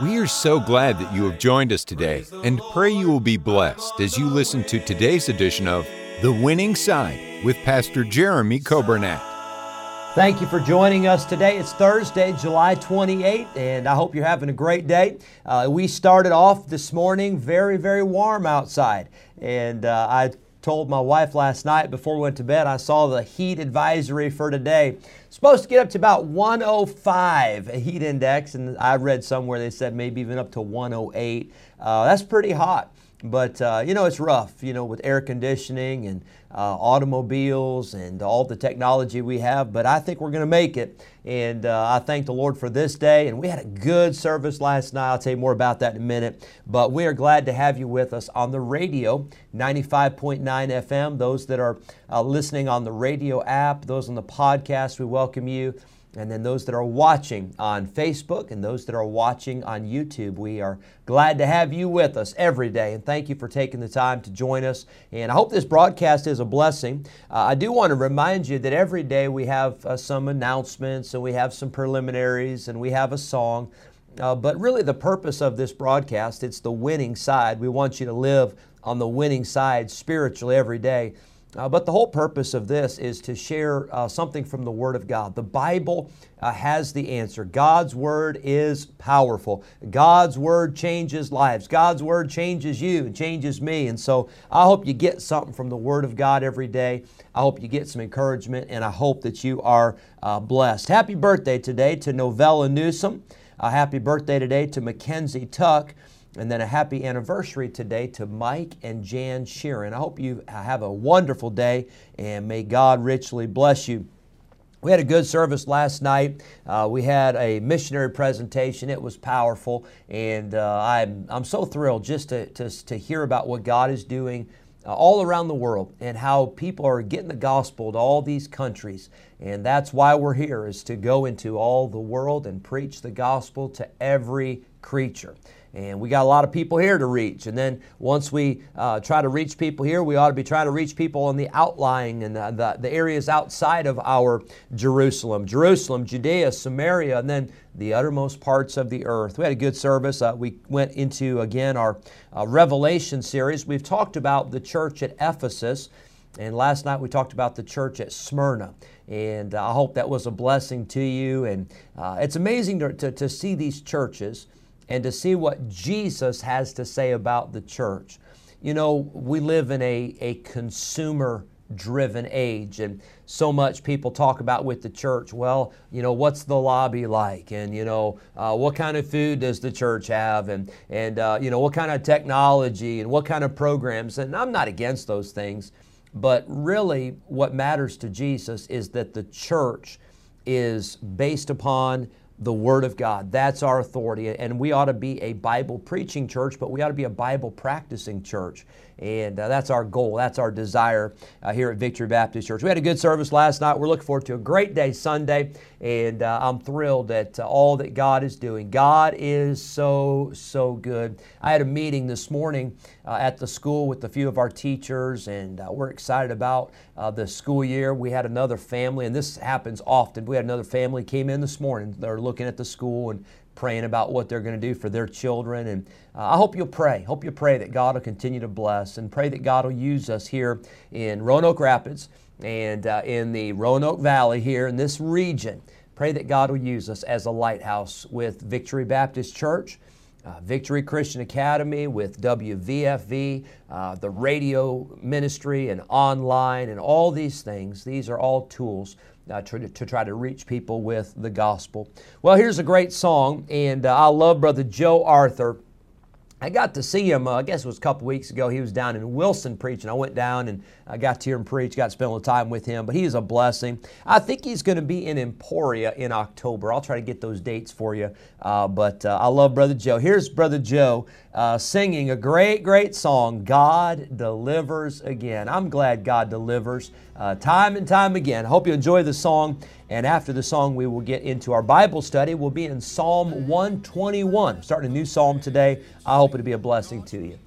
We are so glad that you have joined us today and pray you will be blessed as you listen to today's edition of The Winning Side with Pastor Jeremy Coburnett. Thank you for joining us today. It's Thursday, July 28th, and I hope you're having a great day. Uh, we started off this morning very, very warm outside, and uh, I told my wife last night before we went to bed, I saw the heat advisory for today. Supposed to get up to about 105 a heat index, and I read somewhere they said maybe even up to 108. Uh, that's pretty hot. But uh, you know it's rough, you know, with air conditioning and uh, automobiles and all the technology we have. But I think we're going to make it, and uh, I thank the Lord for this day. And we had a good service last night. I'll tell you more about that in a minute. But we are glad to have you with us on the radio, 95.9 FM. Those that are uh, listening on the radio app, those on the podcast, we welcome you. And then those that are watching on Facebook and those that are watching on YouTube, we are glad to have you with us every day. And thank you for taking the time to join us. And I hope this broadcast is a blessing. Uh, I do want to remind you that every day we have uh, some announcements and we have some preliminaries and we have a song. Uh, but really, the purpose of this broadcast, it's the winning side. We want you to live on the winning side spiritually every day. Uh, but the whole purpose of this is to share uh, something from the Word of God. The Bible uh, has the answer. God's Word is powerful. God's Word changes lives. God's Word changes you and changes me. And so I hope you get something from the Word of God every day. I hope you get some encouragement, and I hope that you are uh, blessed. Happy birthday today to Novella Newsom. happy birthday today to Mackenzie Tuck. And then a happy anniversary today to Mike and Jan Sheeran. I hope you have a wonderful day and may God richly bless you. We had a good service last night. Uh, we had a missionary presentation. It was powerful, and uh, I'm, I'm so thrilled just to, to, to hear about what God is doing uh, all around the world and how people are getting the gospel to all these countries. And that's why we're here, is to go into all the world and preach the gospel to every creature. And we got a lot of people here to reach. And then once we uh, try to reach people here, we ought to be trying to reach people in the outlying and the, the, the, areas outside of our Jerusalem. Jerusalem, Judea, Samaria, and then the uttermost parts of the earth. We had a good service. Uh, we went into, again, our uh, Revelation series. We've talked about the church at Ephesus. And last night we talked about the church at Smyrna. And uh, I hope that was a blessing to you. And uh, it's amazing to, to, to see these churches and to see what Jesus has to say about the church. You know, we live in a, a consumer driven age and so much people talk about with the church well you know what's the lobby like? And you know uh, what kind of food does the church have? And and uh, you know what kind of technology and what kind of programs? And i'm not against those things but really what matters to jesus is that the church is based upon the Word of God. That's our authority. And we ought to be a Bible preaching church, but we ought to be a Bible practicing church. And uh, that's our goal. That's our desire uh, here at Victory Baptist Church. We had a good service last night. We're looking forward to a great day Sunday. And uh, I'm thrilled at uh, all that God is doing. God is so, so good. I had a meeting this morning uh, at the school with a few of our teachers, and uh, we're excited about the school year. We had another family, and this happens often. We had another family came in this morning. They're looking at the school and praying about what they're going to do for their children. And uh, I hope you'll pray. Hope you pray that God will continue to bless and pray that God will use us here in Roanoke Rapids and uh, in the Roanoke Valley here in this region. Pray that God will use us as a lighthouse with Victory Baptist Church. Uh, Victory Christian Academy with WVFV, uh, the radio ministry, and online, and all these things. These are all tools uh, to, to, try to reach people with the gospel. Well, here's a great song, and uh, I love Brother Joe Arthur. I got to see him, uh, I guess it was a couple weeks ago. He was down in Wilson preaching. I went down and I got to hear him preach, got to spend a little time with him, but he is a blessing. I think he's going to be in Emporia in October. I'll try to get those dates for you. Uh, but uh, I love Brother Joe. Here's Brother Joe uh, singing a great, great song, God Delivers Again. I'm glad God delivers uh, time and time again. Hope you enjoy the song. And after the song, we will get into our Bible study. We'll be in Psalm 121, starting a new psalm today. I hope it'll be a blessing to you.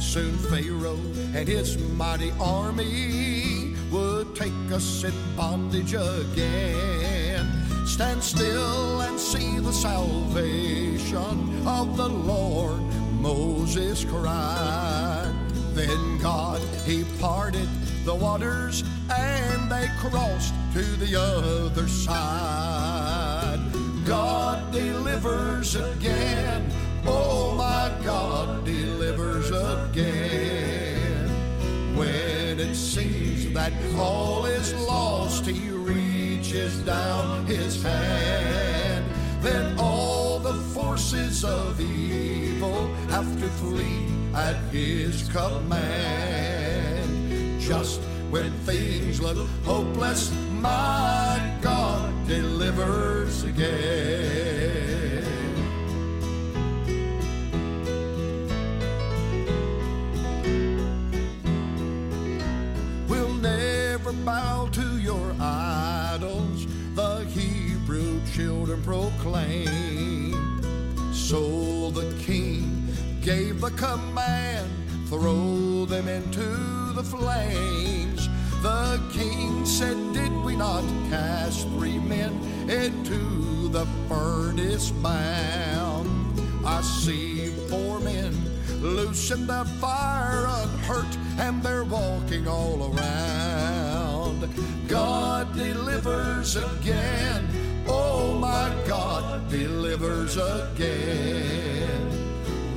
Soon Pharaoh and his mighty army would take us in bondage again. Stand still and see the salvation of the Lord, Moses cried. Then God, he parted the waters and they crossed to the other side. God delivers again. Oh my God delivers again. When it seems that all is lost, He reaches down His hand. Then all the forces of evil have to flee at His command. Just when things look hopeless, my God delivers again. We'll never bow to your idols, the Hebrew children proclaim. So gave the command throw them into the flames. The king said, Did we not cast three men into the furnace bound? I see four men loose in the fire unhurt, and they're walking all around. God delivers again. Oh my God delivers again.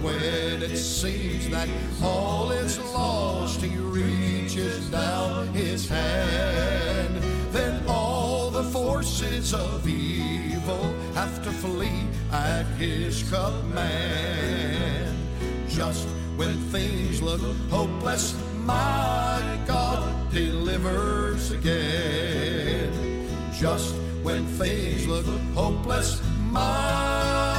When it seems that all is lost, He reaches down His hand. Then all the forces of evil have to flee at His command. Just when things look hopeless, my God delivers again. Just when things look hopeless, my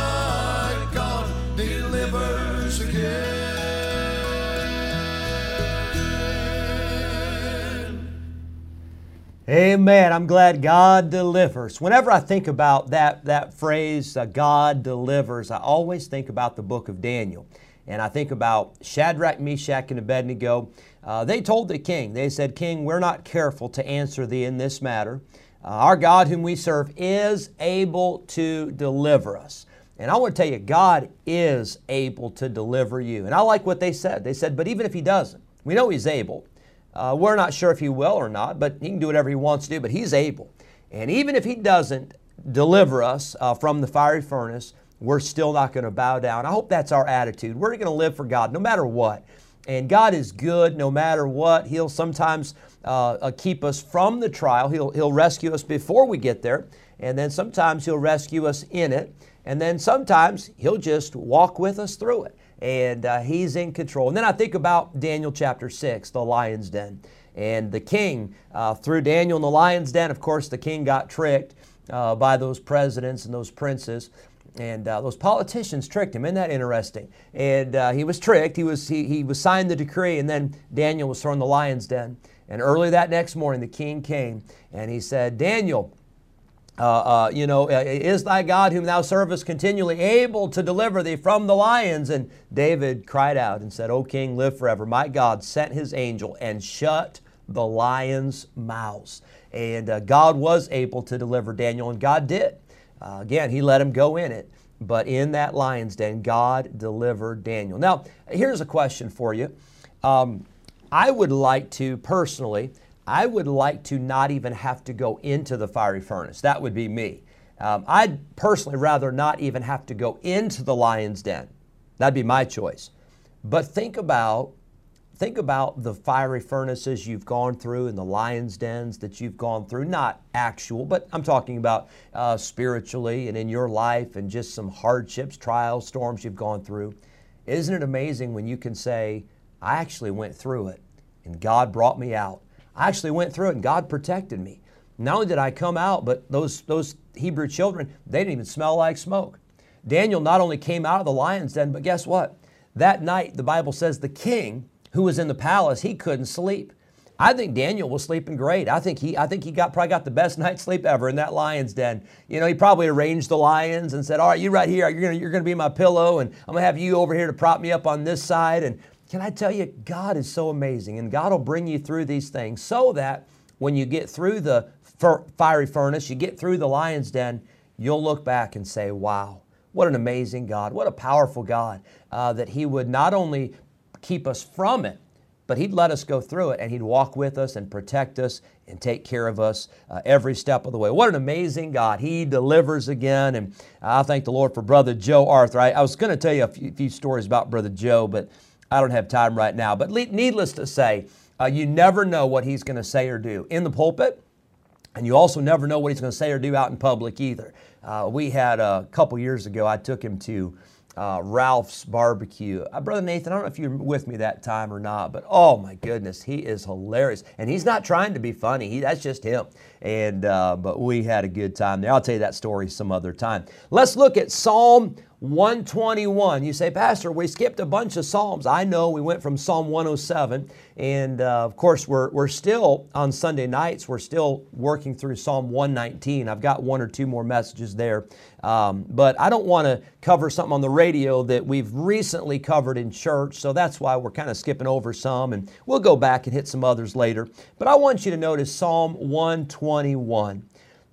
Amen. I'm glad God delivers. Whenever I think about that, that phrase, uh, God delivers, I always think about the book of Daniel. And I think about Shadrach, Meshach, and Abednego. Uh, they told the king, they said, King, we're not careful to answer thee in this matter. Uh, our God, whom we serve, is able to deliver us. And I want to tell you, God is able to deliver you. And I like what they said. They said, but even if He doesn't, we know He's able. Uh, we're not sure if He will or not, but He can do whatever He wants to do, but He's able. And even if He doesn't deliver us uh, from the fiery furnace, we're still not going to bow down. I hope that's our attitude. We're going to live for God no matter what. And God is good no matter what. He'll sometimes uh, uh, keep us from the trial, he'll, he'll rescue us before we get there, and then sometimes He'll rescue us in it. And then sometimes He'll just walk with us through it. And uh, He's in control. And then I think about Daniel chapter 6, the lion's den. And the king, uh, through Daniel in the lion's den, of course, the king got tricked uh, by those presidents and those princes. And uh, those politicians tricked him. Isn't that interesting? And uh, he was tricked. He was, he, he was signed the decree, and then Daniel was thrown in the lion's den. And early that next morning, the king came and he said, Daniel, uh, uh, you know, uh, is thy God whom thou servest continually able to deliver thee from the lions? And David cried out and said, O king, live forever. My God sent his angel and shut the lions' mouths. And uh, God was able to deliver Daniel, and God did. Uh, again, he let him go in it. But in that lion's den, God delivered Daniel. Now, here's a question for you. Um, I would like to personally, I would like to not even have to go into the fiery furnace. That would be me. Um, I'd personally rather not even have to go into the lion's den. That'd be my choice. But think about think about the fiery furnaces you've gone through and the lion's dens that you've gone through. Not actual, but I'm talking about uh, spiritually and in your life and just some hardships, trials, storms you've gone through. Isn't it amazing when you can say, I actually went through it and God brought me out? I actually went through it and God protected me. Not only did I come out, but those, those Hebrew children, they didn't even smell like smoke. Daniel not only came out of the lion's den, but guess what? That night, the Bible says the king who was in the palace, he couldn't sleep. I think Daniel was sleeping great. I think he, I think he got probably got the best night's sleep ever in that lion's den. You know, he probably arranged the lions and said, "All right, you right here. You're gonna, you're gonna be my pillow, and I'm gonna have you over here to prop me up on this side." And can I tell you, God is so amazing, and God will bring you through these things so that when you get through the fiery furnace, you get through the lion's den, you'll look back and say, "Wow." What an amazing God. What a powerful God uh, that He would not only keep us from it, but He'd let us go through it and He'd walk with us and protect us and take care of us uh, every step of the way. What an amazing God. He delivers again. And I thank the Lord for Brother Joe Arthur. I, I was going to tell you a few, few, stories about Brother Joe, but I don't have time right now. But needless to say, uh, you never know what he's going to say or do in the pulpit. And you also never know what he's going to say or do out in public either. Uh, we had a couple years ago, I took him to uh, Ralph's Barbecue. Uh, Brother Nathan, I don't know if you're with me that time or not, but oh my goodness, he is hilarious. And he's not trying to be funny, he, that's just him. And uh, But we had a good time there. I'll tell you that story some other time. Let's look at Psalm 121. You say, Pastor, we skipped a bunch of Psalms. I know we went from Psalm 107 and uh, of course, we're, we're still on Sunday nights, we're still working through Psalm 119. I've got one or two more messages there. Um, but I don't want to cover something on the radio that we've recently covered in church. So that's why we're kind of skipping over some. And we'll go back and hit some others later. But I want you to notice Psalm 121.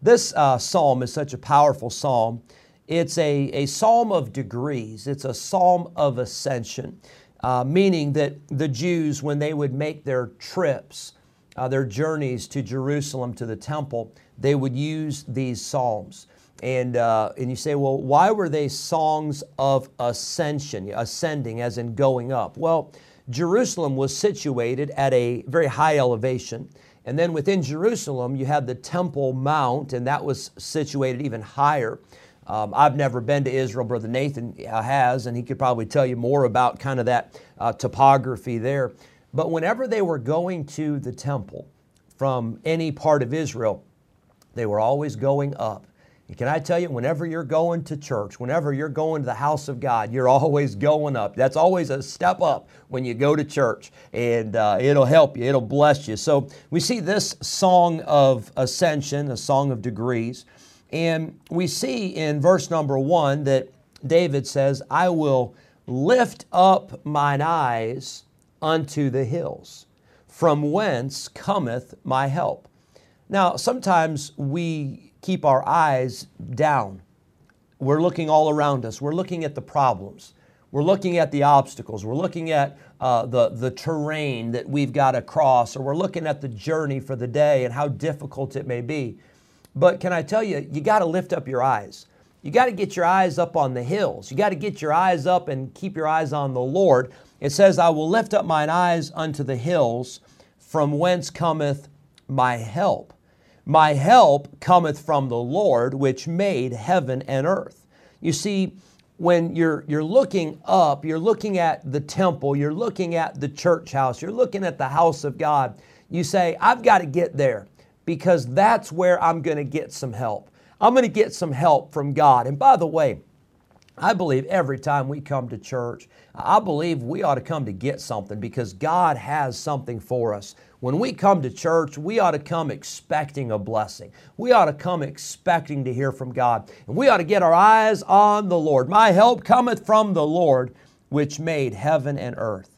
This uh, psalm is such a powerful psalm. It's a, a psalm of degrees, it's a psalm of ascension uh, meaning that the Jews, when they would make their trips, uh, their journeys to Jerusalem to the temple, they would use these psalms. And, uh, and you say, well, why were they songs of ascension, ascending as in going up? Well, Jerusalem was situated at a very high elevation. And then within Jerusalem, you had the Temple Mount, and that was situated even higher. Um, I've never been to Israel. Brother Nathan uh, has, and he could probably tell you more about kind of that uh, topography there. But whenever they were going to the temple from any part of Israel, they were always going up. And can I tell you, whenever you're going to church, whenever you're going to the house of God, you're always going up. That's always a step up when you go to church, and uh, it'll help you, it'll bless you. So we see this song of ascension, a song of degrees. And we see in verse number one that David says, I will lift up mine eyes unto the hills, from whence cometh my help. Now, sometimes we keep our eyes down. We're looking all around us, we're looking at the problems. We're looking at the obstacles. We're looking at uh, the, the terrain that we've got to cross, or we're looking at the journey for the day and how difficult it may be. But can I tell you, you got to lift up your eyes. You got to get your eyes up on the hills. You got to get your eyes up and keep your eyes on the Lord. It says, I will lift up mine eyes unto the hills, from whence cometh my help. My help cometh from the Lord, which made heaven and earth. You see, when you're, you're looking up, you're looking at the temple, you're looking at the church house, you're looking at the house of God, you say, I've got to get there because that's where I'm going to get some help. I'm going to get some help from God. And by the way, I believe every time we come to church, I believe we ought to come to get something because God has something for us. When we come to church, we ought to come expecting a blessing. We ought to come expecting to hear from God. And we ought to get our eyes on the Lord. My help cometh from the Lord, which made heaven and earth.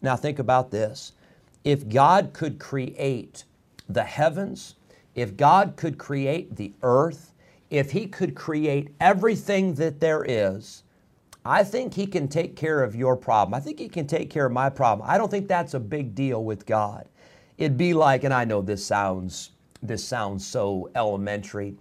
Now, think about this. If God could create the heavens, if God could create the earth, if He could create everything that there is, I think He can take care of your problem. I think He can take care of my problem. I don't think that's a big deal with God. It'd be like, and I know this sounds this sounds so elementary,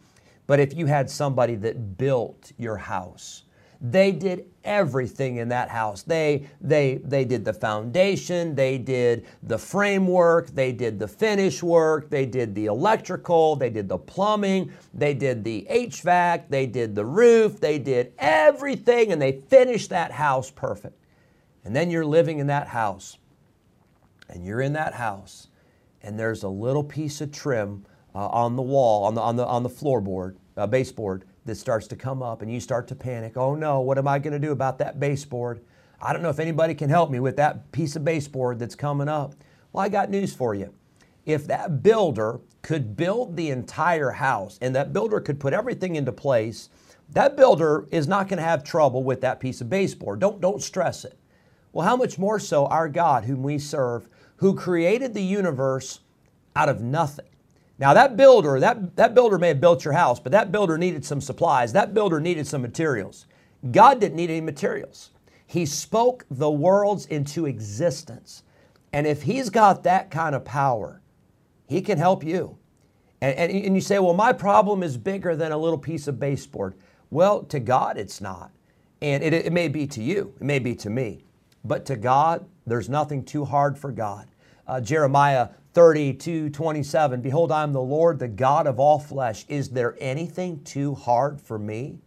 but if you had somebody that built your house, They did everything in that house. They, they, they did the foundation, they did the framework, they did the finish work, they did the electrical, they did the plumbing, they did the HVAC, they did the roof, they did everything, and they finished that house perfect. And then you're living in that house, and you're in that house, and there's a little piece of trim uh, on the wall, on the, on the, on the floorboard, uh, baseboard that starts to come up and you start to panic. Oh no, what am I going to do about that baseboard? I don't know if anybody can help me with that piece of baseboard that's coming up. Well, I got news for you. If that builder could build the entire house and that builder could put everything into place, that builder is not going to have trouble with that piece of baseboard. Don't, don't stress it. Well, how much more so our God, whom we serve, who created the universe out of nothing? Now that builder, that, that builder may have built your house, but that builder needed some supplies. That builder needed some materials. God didn't need any materials. He spoke the worlds into existence. And if he's got that kind of power, he can help you. And, and, and you say, well, my problem is bigger than a little piece of baseboard. Well, to God, it's not. And it, it may be to you, it may be to me. But to God, there's nothing too hard for God. Uh, Jeremiah 32, 27. Behold, I am the Lord, the God of all flesh. Is there anything too hard for me?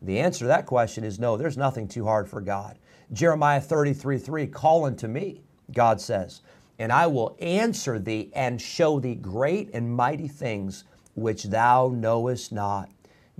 The answer to that question is no, there's nothing too hard for God. Jeremiah 33, 3. Call unto me, God says, and I will answer thee and show thee great and mighty things which thou knowest not.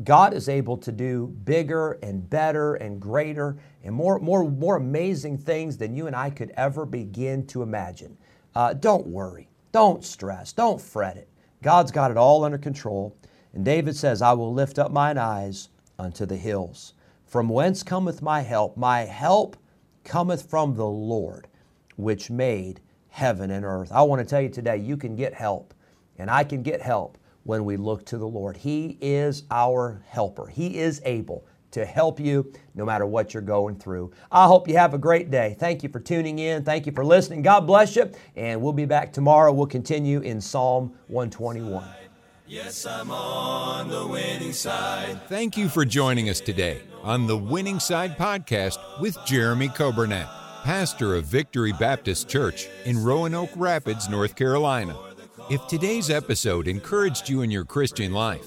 God is able to do bigger and better and greater and more, more, more amazing things than you and I could ever begin to imagine. Uh, don't worry. Don't stress. Don't fret it. God's got it all under control. And David says, I will lift up mine eyes unto the hills. From whence cometh my help? My help cometh from the Lord, which made heaven and earth. I want to tell you today, you can get help, and I can get help when we look to the Lord. He is our helper, He is able to help you no matter what you're going through. I hope you have a great day. Thank you for tuning in. Thank you for listening. God bless you. And we'll be back tomorrow. We'll continue in Psalm 121. Yes, I'm on the winning side. Thank you for joining us today on the Winning Side Podcast with Jeremy Coburnett, pastor of Victory Baptist Church in Roanoke Rapids, North Carolina. If today's episode encouraged you in your Christian life,